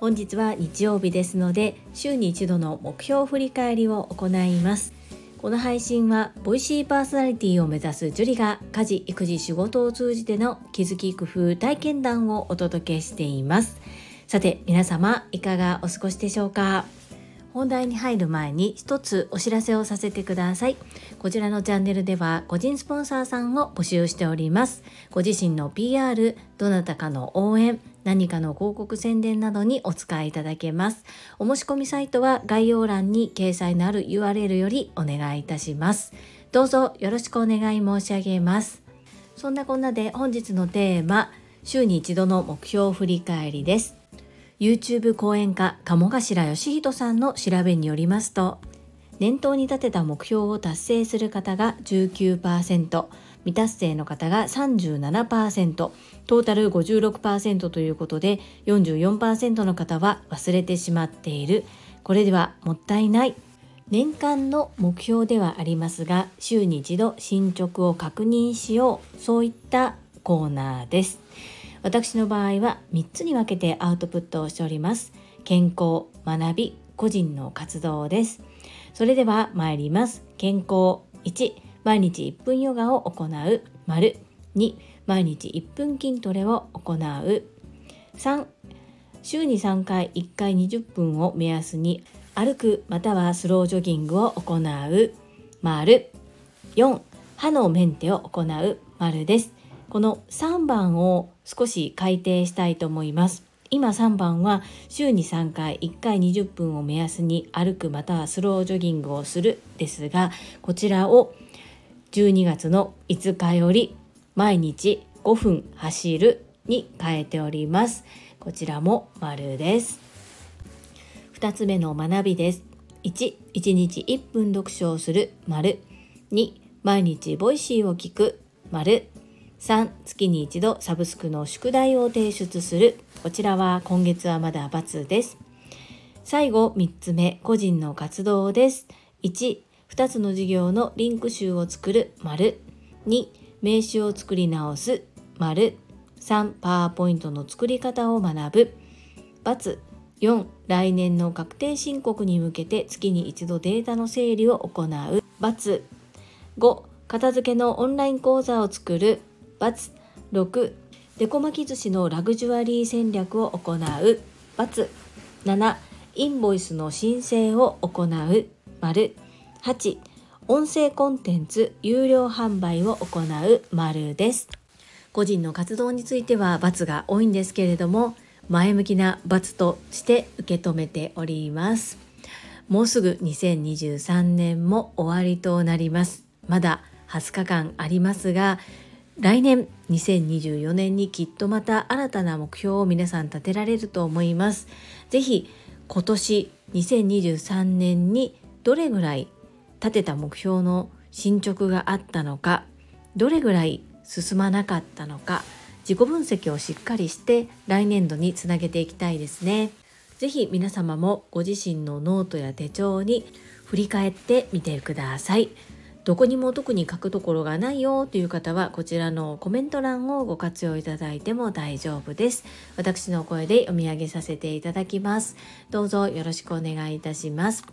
本日は日曜日ですので週に一度の目標振り返りを行います。この配信はボイシーパーソナリティを目指すジュリが家事育児仕事を通じての気づき工夫体験談をお届けしています。さて皆様いかがお過ごしでしょうか？本題に入る前に一つお知らせをさせてください。こちらのチャンネルでは個人スポンサーさんを募集しております。ご自身の PR、どなたかの応援、何かの広告宣伝などにお使いいただけます。お申し込みサイトは概要欄に掲載のある URL よりお願いいたします。どうぞよろしくお願い申し上げます。そんなこんなで本日のテーマ、週に一度の目標振り返りです。YouTube 講演家鴨頭義人さんの調べによりますと念頭に立てた目標を達成する方が19%未達成の方が37%トータル56%ということで44%の方は忘れてしまっている。これではもったいない。年間の目標ではありますが週に一度進捗を確認しよう。そういったコーナーです。私の場合は3つに分けてアウトプットをしております。健康学び個人の活動です。それでは参ります。健康1毎日1分ヨガを行う。丸2毎日1分筋トレを行う。3週に3回1回20分を目安に歩くまたはスロージョギングを行う。丸4歯のメンテを行う。丸です。この3番を少し改定したいと思います。今3番は週に3回1回20分を目安に歩くまたはスロージョギングをするですがこちらを12月の5日より毎日5分走るに変えております。こちらも丸です。2つ目の学びです。1、1日1分読書をする丸。2、毎日 Voicy を聞く丸。3、月に一度サブスクの宿題を提出する。こちらは今月はまだ×です。最後3つ目個人の活動です。1 2つの事業のリンク集を作る。丸。2名刺を作り直す。丸。3パワーポイントの作り方を学ぶ×。4来年の確定申告に向けて月に一度データの整理を行う×。5片付けのオンライン講座を作る。6デコ巻き寿司のラグジュアリー戦略を行う×。7インボイスの申請を行う。丸。8音声コンテンツ有料販売を行う。丸です。個人の活動については×が多いんですけれども前向きな×として受け止めております。もうすぐ2023年も終わりとなります。まだ20日間ありますが来年2024年にきっとまた新たな目標を皆さん立てられると思います。ぜひ今年2023年にどれぐらい立てた目標の進捗があったのかどれぐらい進まなかったのか自己分析をしっかりして来年度につなげていきたいですね。ぜひ皆様もご自身のノートや手帳に振り返ってみてください。どこにも特に書くところがないよという方はこちらのコメント欄をご活用いただいても大丈夫です。私の声で読み上げさせていただきます。どうぞよろしくお願いいたします。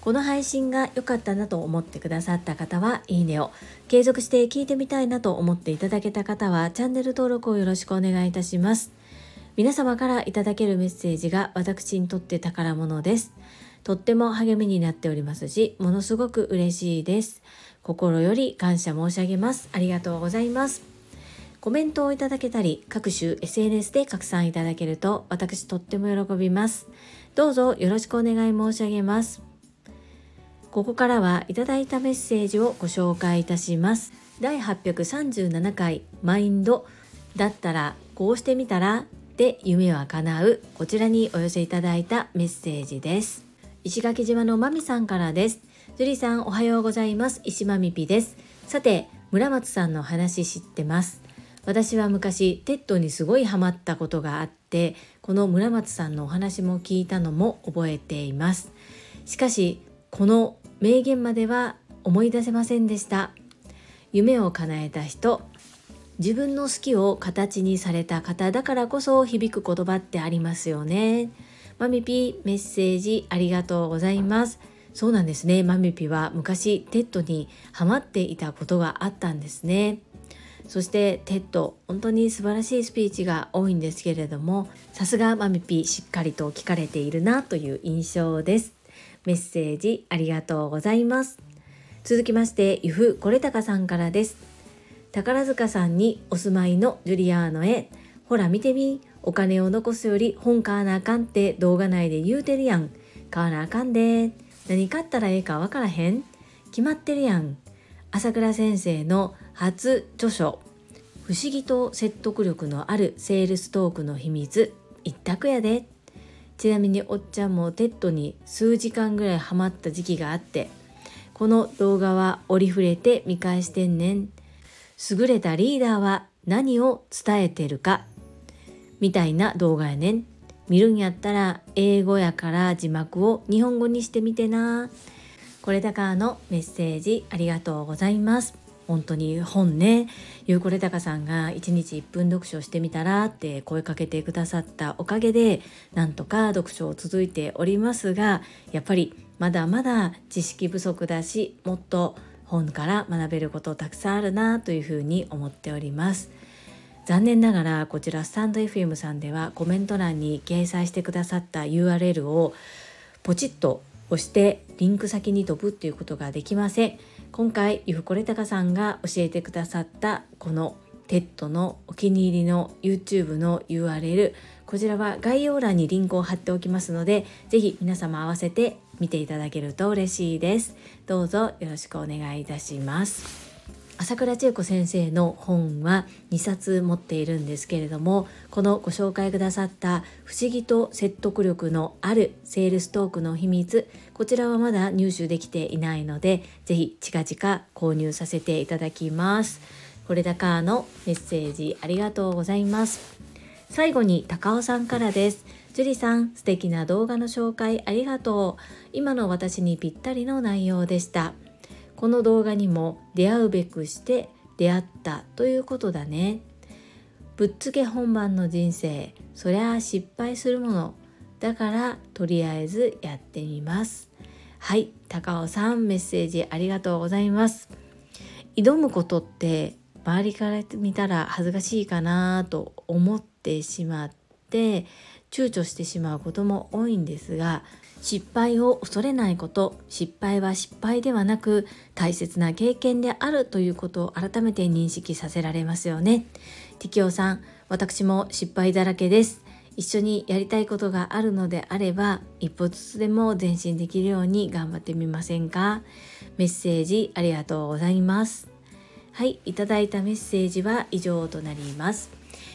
この配信が良かったなと思ってくださった方はいいねを。継続して聞いてみたいなと思っていただけた方はチャンネル登録をよろしくお願いいたします皆様からいただけるメッセージが私にとって宝物ですとっても励みになっておりますし、ものすごく嬉しいです。心より感謝申し上げます。ありがとうございます。コメントをいただけたり、各種 SNS で拡散いただけると、私とっても喜びます。どうぞよろしくお願い申し上げます。ここからはいただいたメッセージをご紹介いたします。第837回マインドだったらこうしてみたらで夢は叶うこちらにお寄せいただいたメッセージです。石垣島のまみさんからです。樹里さんおはようございます。石まみぴです。さて、村松さんの話知ってます。私は昔 TED にすごいハマったことがあってこの村松さんのお話も聞いたのも覚えていますしかしこの名言までは思い出せませんでした夢を叶えた人自分の好きを形にされた方だからこそ響く言葉ってありますよね。マミピメッセージありがとうございます。そうなんですね。マミピは昔 TED にハマっていたことがあったんですね。そして TED 本当に素晴らしいスピーチが多いんですけれどもさすがマミピしっかりと聞かれているなという印象ですメッセージありがとうございます続きましてゆふこれたかさんからです宝塚さんにお住まいのジュリアーノへほら見てみお金を残すより本買わなあかんって動画内で言うてるやん。買わなあかんで。何買ったらええかわからへん。決まってるやん。朝倉先生の初著書。不思議と説得力のあるセールストークの秘密。一択やで。ちなみにおっちゃんも TED に数時間ぐらいハマった時期があってこの動画は折に触れて見返してんねん。優れたリーダーは何を伝えてるか。みたいな動画やねん。見るんやったら英語やから字幕を日本語にしてみてな。これだからのメッセージありがとうございます。本当に本ね。ゆうこれたかさんが1日1分読書してみたらって声かけてくださったおかげでなんとか読書を続いておりますがやっぱりまだまだ知識不足だしもっと本から学べることたくさんあるなというふうに思っております。残念ながらこちらスタンド FM さんではコメント欄に掲載してくださった URL をポチッと押してリンク先に飛ぶっていうことができません。今回ゆふこれたかさんが教えてくださったこの TED のお気に入りの YouTube の URL こちらは概要欄にリンクを貼っておきますので是非皆様合わせて見ていただけると嬉しいです。どうぞよろしくお願いいたします。朝倉千恵子先生の本は2冊持っているんですけれどもこのご紹介くださった「不思議と説得力のあるセールストークの秘密」こちらはまだ入手できていないので是非近々購入させていただきます。これだかのメッセージありがとうございます。最後に高尾さんからです。樹里さん、素敵な動画の紹介ありがとう。今の私にぴったりの内容でした。この動画にも出会うべくして出会ったということだね。ぶっつけ本番の人生、そりゃあ失敗するもの。だからとりあえずやってみます。はい、高尾さんメッセージありがとうございます。挑むことって周りから見たら恥ずかしいかなと思ってしまって躊躇してしまうことも多いんですが失敗を恐れないこと失敗は失敗ではなく大切な経験であるということを改めて認識させられますよね。ティキオさん私も失敗だらけです。一緒にやりたいことがあるのであれば一歩ずつでも前進できるように頑張ってみませんか？メッセージありがとうございます。はいいただいたメッセージは以上となります。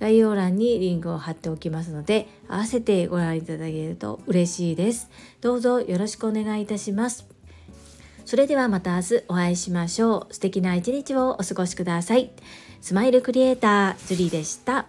概要欄にリンクを貼っておきますので合わせてご覧いただけると嬉しいです。どうぞよろしくお願いいたします。それではまた明日お会いしましょう。素敵な一日をお過ごしください。スマイルクリエイタージュリーでした。